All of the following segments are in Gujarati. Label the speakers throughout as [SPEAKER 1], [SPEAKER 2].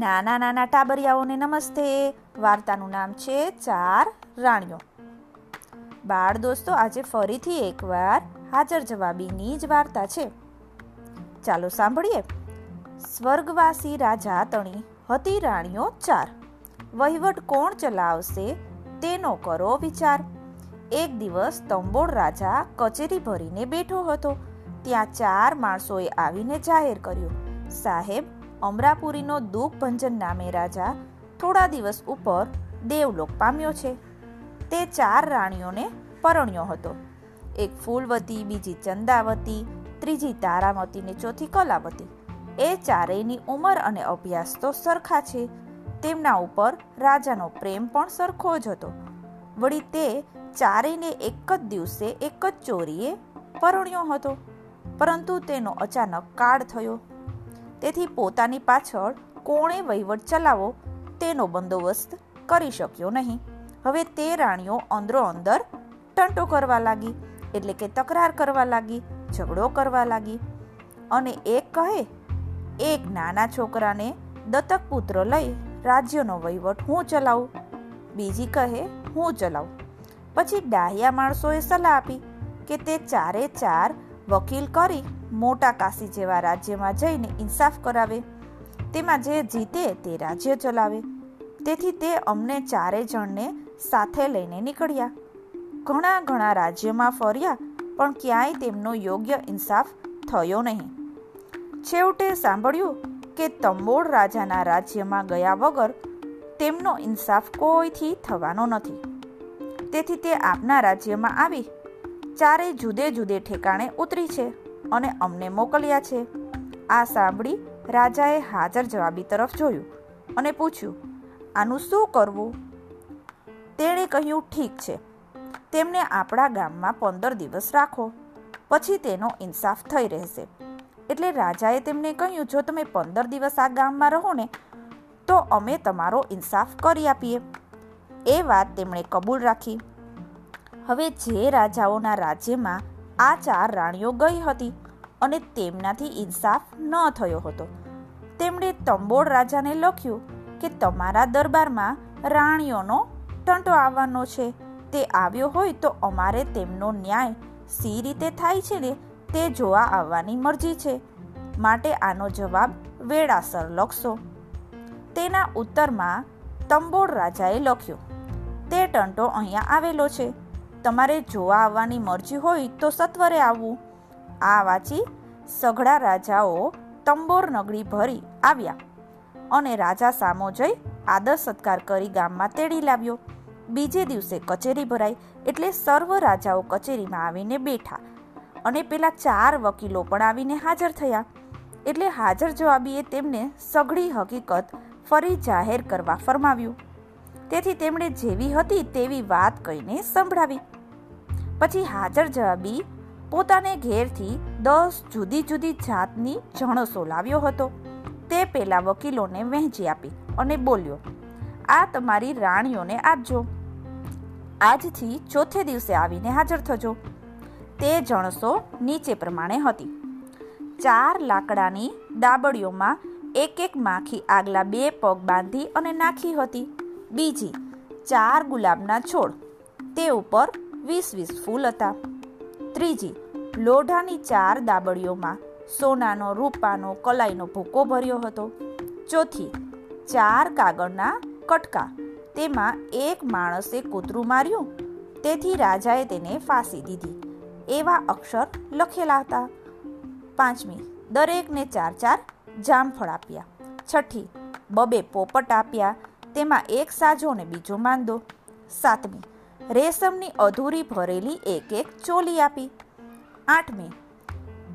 [SPEAKER 1] નાના નાના ટાબરિયાઓને નમસ્તે. વાર્તાનું નામ છે ચાર રાણીઓ. બાળ દોસ્તો, આજે ફરીથી એકવાર હાજર જવાબીની જ વાર્તા છે. ચાલો સાંભળીએ. સ્વર્ગવાસી રાજા તણી હતી રાણીઓ ચાર. વહીવટ કોણ ચલાવશે તેનો કરો વિચાર. એક દિવસ તંબોળ રાજા કચેરી ભરીને બેઠો હતો. ત્યાં ચાર માણસોએ આવીને જાહેર કર્યું. સાહેબ અમરાપુરીનો દુઃખભંજન નામે રાજા થોડા દિવસ ઉપર દેવલોક પામ્યો છે. તે ચાર રાણીઓને પરણ્યો હતો. એક ફૂલવતી, બીજી ચંદાવતી, ત્રીજી તારામતી ને ચોથી કલાવતી. એ ચારેયની ઉંમર અને અભ્યાસ તો સરખા છે. તેમના ઉપર રાજાનો પ્રેમ પણ સરખો જ હતો. વળી તે ચારેયને એક જ દિવસે એક જ ચોરીએ પરણ્યો હતો. પરંતુ તેનો અચાનક કાળ થયો. તેથી પોતાની પાછળ કોણે વહીવટ ચલાવો તેનો બંદોબસ્ત કરી શક્યો નહીં. હવે તે રાણીઓ અંદરો અંદર ટંટો કરવા લાગી, એટલે કે તકરાર કરવા લાગી, ઝઘડો કરવા લાગી. અને એક કહે, એક નાના છોકરાને દત્તક પુત્ર લઈ રાજ્યનો વહીવટ હું ચલાવું. બીજી કહે, હું ચલાવું. પછી ડાહ્યા માણસોએ સલાહ આપી કે તે ચારે ચાર વકીલ કરી મોટા કાશી જેવા રાજ્યમાં જઈને ઇન્સાફ કરાવે, તેમાં જે જીતે તે રાજ્ય ચલાવે. તેથી તે અમને ચારે જણને સાથે લઈને નીકળ્યા. ઘણા ઘણા રાજ્યમાં ફર્યા, પણ ક્યાંય તેમનો યોગ્ય ઇન્સાફ થયો નહીં. છેવટે સાંભળ્યું કે તંબોળ રાજાના રાજ્યમાં ગયા વગર તેમનો ઇન્સાફ કોઈથી થવાનો નથી. તેથી તે આપના રાજ્યમાં આવી. ચારે જુદે જુદે ઠેકાણે ઉતરી છે. અને અમને મોકલ્યા છે. આ સાંભળી રાજાએ હાજર જવાબી તરફ જોયું અને પૂછ્યું, આનું શું કરવું? તેણે કહ્યું, ઠીક છે. તેમને આપણા ગામમાં પંદર દિવસ રાખો. પછી તેનો ઇન્સાફ થઈ રહેશે. એટલે રાજાએ તેમને કહ્યું, જો તમે પંદર દિવસ આ ગામમાં રહો ને, તો અમે તમારો ઇન્સાફ કરી આપીએ. એ વાત તેમણે કબૂલ રાખી. હવે જે રાજાઓના રાજ્યમાં આ ચાર રાણીઓ ગઈ હતી અને તેમનાથી ઇન્સાફ ન થયો હતો. તેમણે તંબોળ રાજાને લખ્યું કે તમારા દરબારમાં રાણીઓનો ટંટો આવવાનો છે. તે આવ્યો હોય તો અમારે તેમનો ન્યાય સી રીતે થાય છે ને તે જોવા આવવાની મરજી છે. માટે આનો જવાબ વેળાસર લખશો. તેના ઉત્તરમાં તંબોળ રાજાએ લખ્યું, તે ટંટો અહીંયા આવેલો છે. તમારે જોવા આવવાની મરજી હોય તો સત્વરે આવવું આ વાંચી સઘળા રાજાઓ તંબોર નગરી ભરી આવ્યા અને રાજા સામો જઈ આદર સત્કાર કરી ગામમાં તેડી લાવ્યો. બીજે દિવસે કચેરી ભરાઈ એટલે સર્વ રાજાઓ કચેરીમાં આવીને બેઠા અને પેલા ચાર વકીલો પણ આવીને હાજર થયા. એટલે હાજર જવાબીએ તેમને સઘળી હકીકત ફરી જાહેર કરવા ફરમાવ્યું. તેથી તેમણે જેવી હતી તેવી વાત કહીને સંભળાવી. પછી હાજર જવાબી પોતાને ઘેરથી દસ જુદી જુદી જાતની જણસો લાવ્યો હતો. તે પેલા વકીલોને વહેંચી આપી અને બોલ્યો, આ તમારી રાણીઓને આપજો. આજથી ચોથે દિવસે આવીને હાજર થજો. તે જણસો નીચે પ્રમાણે હતી. ચાર લાકડાની દાબડીઓમાં એક એક માખી આગલા બે પગ બાંધી અને નાખી હતી. બીજી, ચાર ગુલાબના છોડ. તે ઉપર વીસ વીસ ફૂલ હતા. ત્રીજી, લોઢાની ચાર દાબડીઓમાં સોનાનો, રૂપાનો, કલાઈનો ભૂકો ભર્યો હતો. ચોથી, ચાર કાગળના કટકા. તેમાં એક માણસે કૂતરું માર્યું. તેથી રાજાએ તેને ફાંસી દીધી. એવા અક્ષર લખેલા હતા. પાંચમી, દરેકને ચાર ચાર જામફળ આપ્યા. છઠ્ઠી, બબે પોપટ આપ્યા. તેમાં એક સાજો ને બીજો માંદો. સાતમી, રેશમની અધૂરી ભરેલી એક એક ચોલી આપી. આઠમી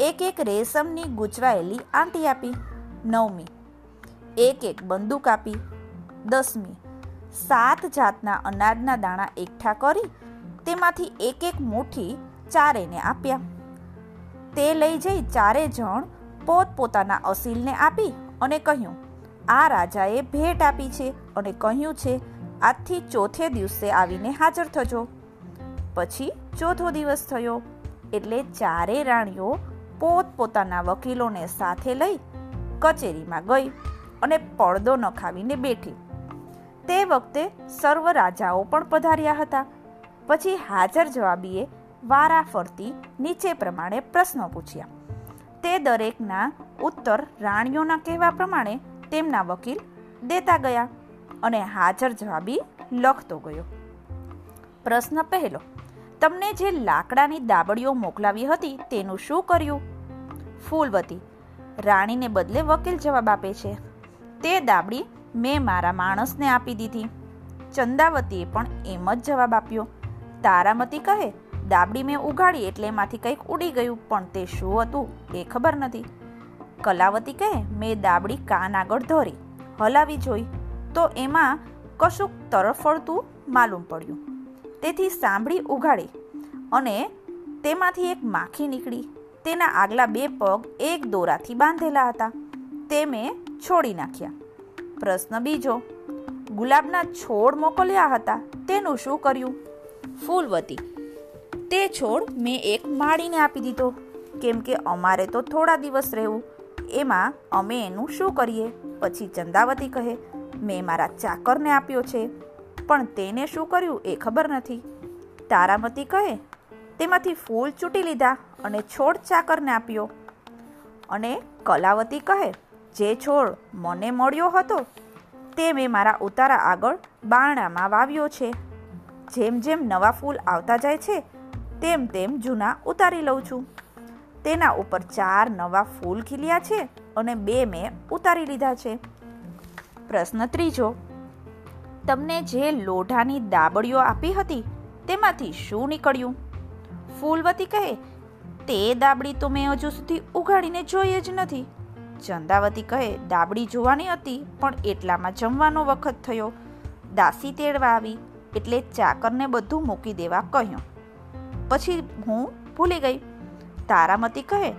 [SPEAKER 1] એક એક રેશમની ગૂંચવાયેલી આંટી આપી. નવમી એક એક બંદૂક આપી. દસમી, સાત જાતના અનાજના દાણા એકઠા કરી તેમાંથી એક એક મુઠ્ઠી ચારેને આપ્યા. તે લઈ જઈ ચારે જણ પોતપોતાના અસીલને આપી અને કહ્યું, આ રાજાએ ભેટ આપી છે. અને કહ્યું છે, આજથી ચોથે દિવસે આવીને હાજર થજો. પછી ચોથો દિવસ થયો, એટલે ચારે રાણીઓ પોત પોતાના વકીલોને સાથે લઈ કચેરીમાં ગઈ અને પડદો નખાવીને બેઠી. તે વખતે સર્વ રાજાઓ પણ પધાર્યા હતા. પછી હાજર જવાબીએ વારા ફરતી નીચે પ્રમાણે પ્રશ્નો પૂછ્યા. તે દરેકના ઉત્તર રાણીઓના કહેવા પ્રમાણે તેમના વકીલ દેતા ગયા. અને હાજર જવાબી લખતો ગયો. પ્રશ્ન પહેલો, તમને જે લાકડાની દાબડીઓ મોકલાવી હતી તેનું શું કર્યું? ફૂલવતી, રાણીને બદલે વકીલ જવાબ આપે છે. તે દાબડી મેં મારા માણસને આપી દીધી. ચંદાવતીએ પણ એમ જ જવાબ આપ્યો, તારામતી કહે, દાબડી મેં ઉગાડી એટલે એમાંથી કંઈક ઉડી ગયું, પણ તે શું હતું એ ખબર નથી. કલાવતી કહે, મેં દાબડી કાન આગળ ધરી, હલાવી જોઈ તો એમાં કશુંક તરફળતું માલુમ પડ્યું. તેથી સાંભળી ઉઘાડી અને તેમાંથી એક માખી નીકળી. તેના આગલા બે પગ એક દોરાથી બાંધેલા હતા. તે મેં છોડી નાખ્યા. પ્રશ્ન બીજો, ગુલાબના છોડ મોકલ્યા હતા, તેનું શું કર્યું? ફૂલવતી, તે છોડ મેં એક માળીને આપી દીધો. કેમ કે અમારે તો થોડા દિવસ રહેવું. એમાં અમે એનું શું કરીએ? પછી ચંદાવતી કહે મેં મારા ચાકરને આપ્યો છે, પણ તેને શું કર્યું એ ખબર નથી. તારામતી કહે, તેમાંથી ફૂલ ચૂંટી લીધા અને છોડ ચાકરને આપ્યો. અને કલાવતી કહે, જે છોડ મને મળ્યો હતો, તે મેં મારા ઉતારા આગળ બારણામાં વાવ્યો છે. જેમ જેમ નવા ફૂલ આવતા જાય છે, તેમ તેમ જૂના ઉતારી લઉં છું. તેના ઉપર ચાર નવા ફૂલ ખીલ્યા છે અને બે મેં ઉતારી લીધા છે. પ્રશ્ન ત્રીજો. તમને જે લોઢાની દાબડીઓ આપી હતી, તેમાંથી શું નીકળ્યું? ફૂલવતી કહે, તે દાબડી તો મેં હજુ સુધી ઉઘાડીને જોઈએ જ નથી. ચંદાવતી કહે દાબડી જોવાની હતી, પણ એટલામાં જમવાનો વખત થયો. દાસી તેડવા આવી, એટલે ચાકરને બધું મૂકી દેવા કહ્યું. પછી હું ભૂલી ગઈ. તારામતી કહે,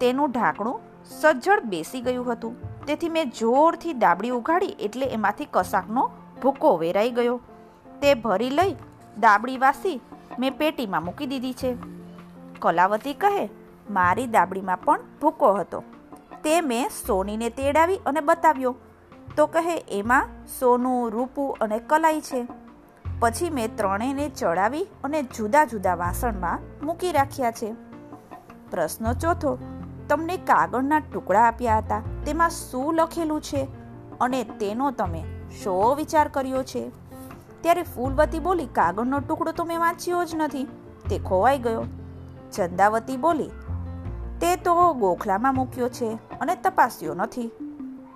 [SPEAKER 1] તેનું ઢાંકણું સજ્જડ બેસી ગયું હતું. તેથી મેં જોરથી દાબડી ઉઘાડી એટલે એમાંથી કશાકનો ભૂકો વેરાઈ ગયો. તે ભરી લઈ દાબડી વાસી મેં પેટીમાં મૂકી દીધી છે. કલાવતી કહે, મારી દાબડીમાં પણ ભૂકો હતો. તે મેં સોનીને તેડાવી અને બતાવ્યો. તો કહે, એમાં સોનું, રૂપું અને કલાઈ છે. પછી મેં ત્રણેયને ચડાવી અને જુદા જુદા વાસણમાં મૂકી રાખ્યા છે. પ્રશ્ન ચોથો તમને કાગળના ટુકડા આપ્યા હતા. તેમાં શું લખેલું છે? અને તેનો તમે શો વિચાર કર્યો છે? ત્યારે ફૂલવતી બોલી, કાગળનો ટુકડો તો મેં વાંચ્યો જ નથી. તે ખોવાઈ ગયો. ચંદાવતી બોલી, તે તો ગોખલામાં મૂક્યો છે અને તપાસ્યો નથી.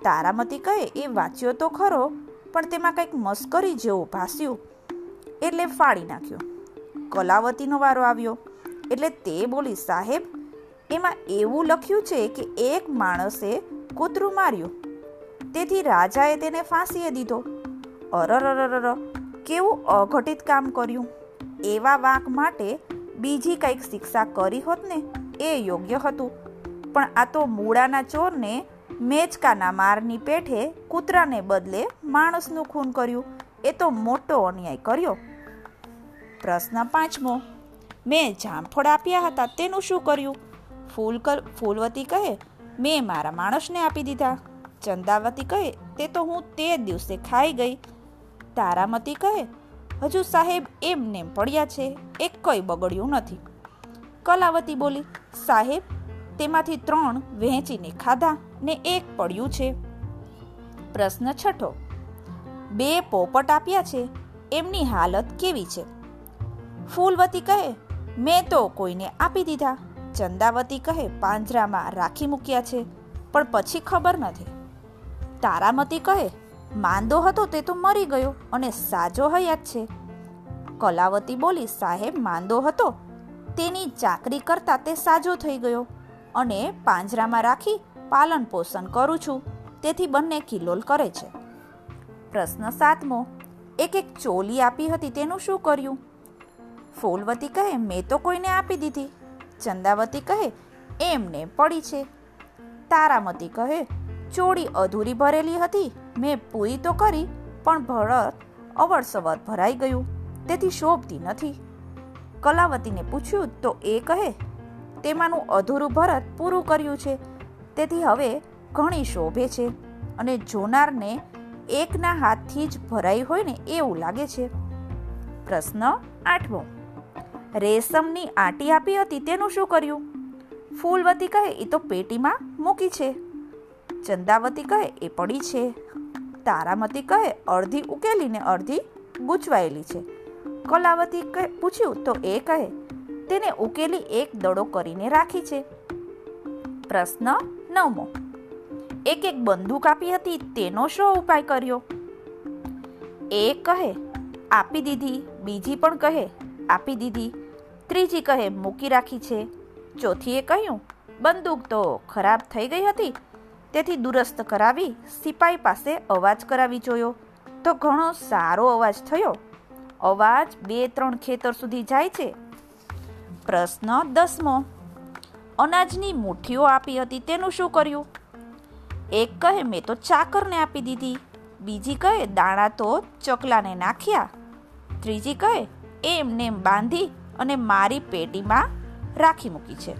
[SPEAKER 1] તારામતી કહે, એ વાંચ્યો તો ખરો, પણ તેમાં કંઈક મસ્કરી જેવું ભાસ્યું. એટલે ફાડી નાખ્યો. કલાવતીનો વારો આવ્યો. એટલે તે બોલી, સાહેબ એમાં એવું લખ્યું છે કે એક માણસે કૂતરું માર્યું. તેથી રાજાએ તેને ફાંસીએ દીધો. અરર કેવું અઘટિત કામ કર્યું. એવા વાંક માટે બીજી કંઈક શિક્ષા કરી હોત ને, એ યોગ્ય હતું. પણ આ તો મૂળાના ચોરને મેચકાના મારની પેઠે કૂતરાને બદલે માણસનું ખૂન કર્યું. એ તો મોટો અન્યાય કર્યો. પ્રશ્ન પાંચમો, મેં જામફળ આપ્યા હતા, તેનું શું કર્યું? ફૂલ ફૂલવતી કહે, મેં મારા માણસને આપી દીધા. ચંદાવતી કહે, તે તો હું તે દિવસે ખાઈ ગઈ. તારામતી કહે, હજુ સાહેબ એમને પડ્યા છે, એ કંઈ બગડ્યું નથી. કલાવતી બોલી, સાહેબ, તેમાંથી ત્રણ વહેંચીને ખાધા ને એક પડ્યું છે. પ્રશ્ન છઠ્ઠો, બે પોપટ આપ્યા છે, એમની હાલત કેવી છે? ફૂલવતી કહે, મેં તો કોઈને આપી દીધા. ચંદાવતી કહે, પાંજરામાં રાખી મૂક્યા છે, પણ પછી ખબર નથી. તારામતી કહે, માંદો હતો તે તો મરી ગયો અને સાજો હયાત છે. કલાવતી બોલી, સાહેબ, માંદો હતો. તેની ચાકરી કરતા તે સાજો થઈ ગયો અને પાંજરામાં રાખી પાલન પોષણ કરું છું. તેથી બંને કિલોલ કરે છે. પ્રશ્ન સાતમો, એક એક ચોલી આપી હતી તેનું શું કર્યું? ફૂલવતી કહે, મેં તો કોઈને આપી દીધી. ચંદાવતી કહે, એમને પડી છે. તારામતી કહે, ચોળી અધૂરી ભરેલી હતી, મેં પૂરી તો કરી, પણ ભરત અવરસવર ભરાઈ ગયું, તેથી શોભતી નથી. કલાવતીને પૂછ્યું, તો એ કહે, તેમાંનું અધૂરું ભરત પૂરું કર્યું છે, તેથી હવે ઘણી શોભે છે, અને જોનારને એકના હાથથી જ ભરાઈ હોય ને એવું લાગે છે. પ્રશ્ન આઠમો રેશમની આંટી આપી હતી, તેનું શું કર્યું? ફૂલવતી કહે એ તો પેટીમાં મૂકી છે. ચંદાવતી કહે, એ પડી છે. તારામતી કહે, અડધી ઉકેલીને અડધી ગૂંચવાયેલી છે. કલાવતી કહે, પૂછ્યું તો એ કહે, તેને ઉકેલી એક દડો કરીને રાખી છે. પ્રશ્ન નવમો, એક એક બંદૂક આપી હતી, તેનો શો ઉપાય કર્યો? એ કહે, આપી દીધી. બીજી પણ કહે, આપી દીધી. ત્રીજી કહે, મૂકી રાખી છે. ચોથીએ કહ્યું, બંદૂક તો ખરાબ થઈ ગઈ હતી. તેથી દુરસ્ત કરાવી સિપાઈ પાસે અવાજ કરાવી જોયો. તો ઘણો સારો અવાજ થયો. અવાજ બે ત્રણ ખેતર સુધી જાય છે. પ્રશ્ન દસમો, અનાજની મુઠ્ઠીઓ આપી હતી તેનું શું કર્યું? એક કહે, મેં તો ચાકરને આપી દીધી. બીજી કહે, દાણા તો ચકલાને નાખ્યા. ત્રીજી કહે, એમને એમ બાંધી અને મારી પેટીમાં રાખી મૂકી છે.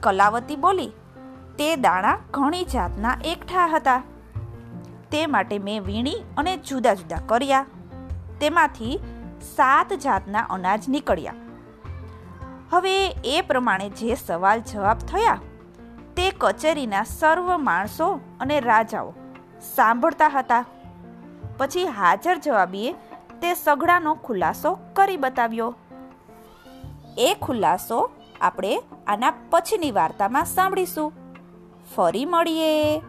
[SPEAKER 1] કલાવતી બોલી, તે દાણા ઘણી જાતના એકઠા હતા. તે માટે મેં વીણી અને જુદા જુદા કર્યા. તેમાંથી સાત જાતના અનાજ નીકળ્યા. હવે એ પ્રમાણે જે સવાલ જવાબ થયા, તે કચેરીના સર્વ માણસો અને રાજાઓ સાંભળતા હતા. પછી હાજર જવાબીએ તે સઘળાનો ખુલાસો કરી બતાવ્યો. એ ખુલાસો આપણે આના પછીની વાર્તામાં સાંભળીશું. ફરી મળીએ.